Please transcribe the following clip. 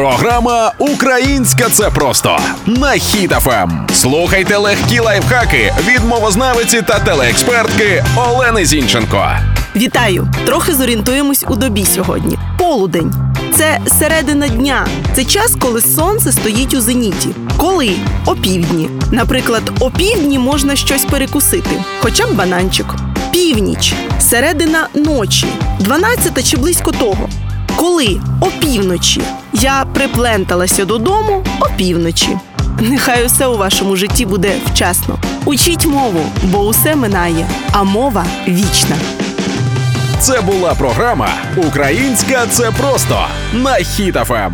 Програма Українська це просто на Хіт-ФМ. Слухайте легкі лайфхаки від мовознавиці та телеекспертки Олени Зінченко. Вітаю! Трохи зорієнтуємось у добі сьогодні. Полудень. Це середина дня. Це час, коли сонце стоїть у зеніті. Коли опівдні. Наприклад, опівдні можна щось перекусити, хоча б бананчик. Північ, середина ночі, 12 чи близько того. Коли опівночі я припленталася додому опівночі. Нехай усе у вашому житті буде вчасно. Учіть мову, бо усе минає, а мова вічна. Це була програма Українська це просто на Хіт-ФМ.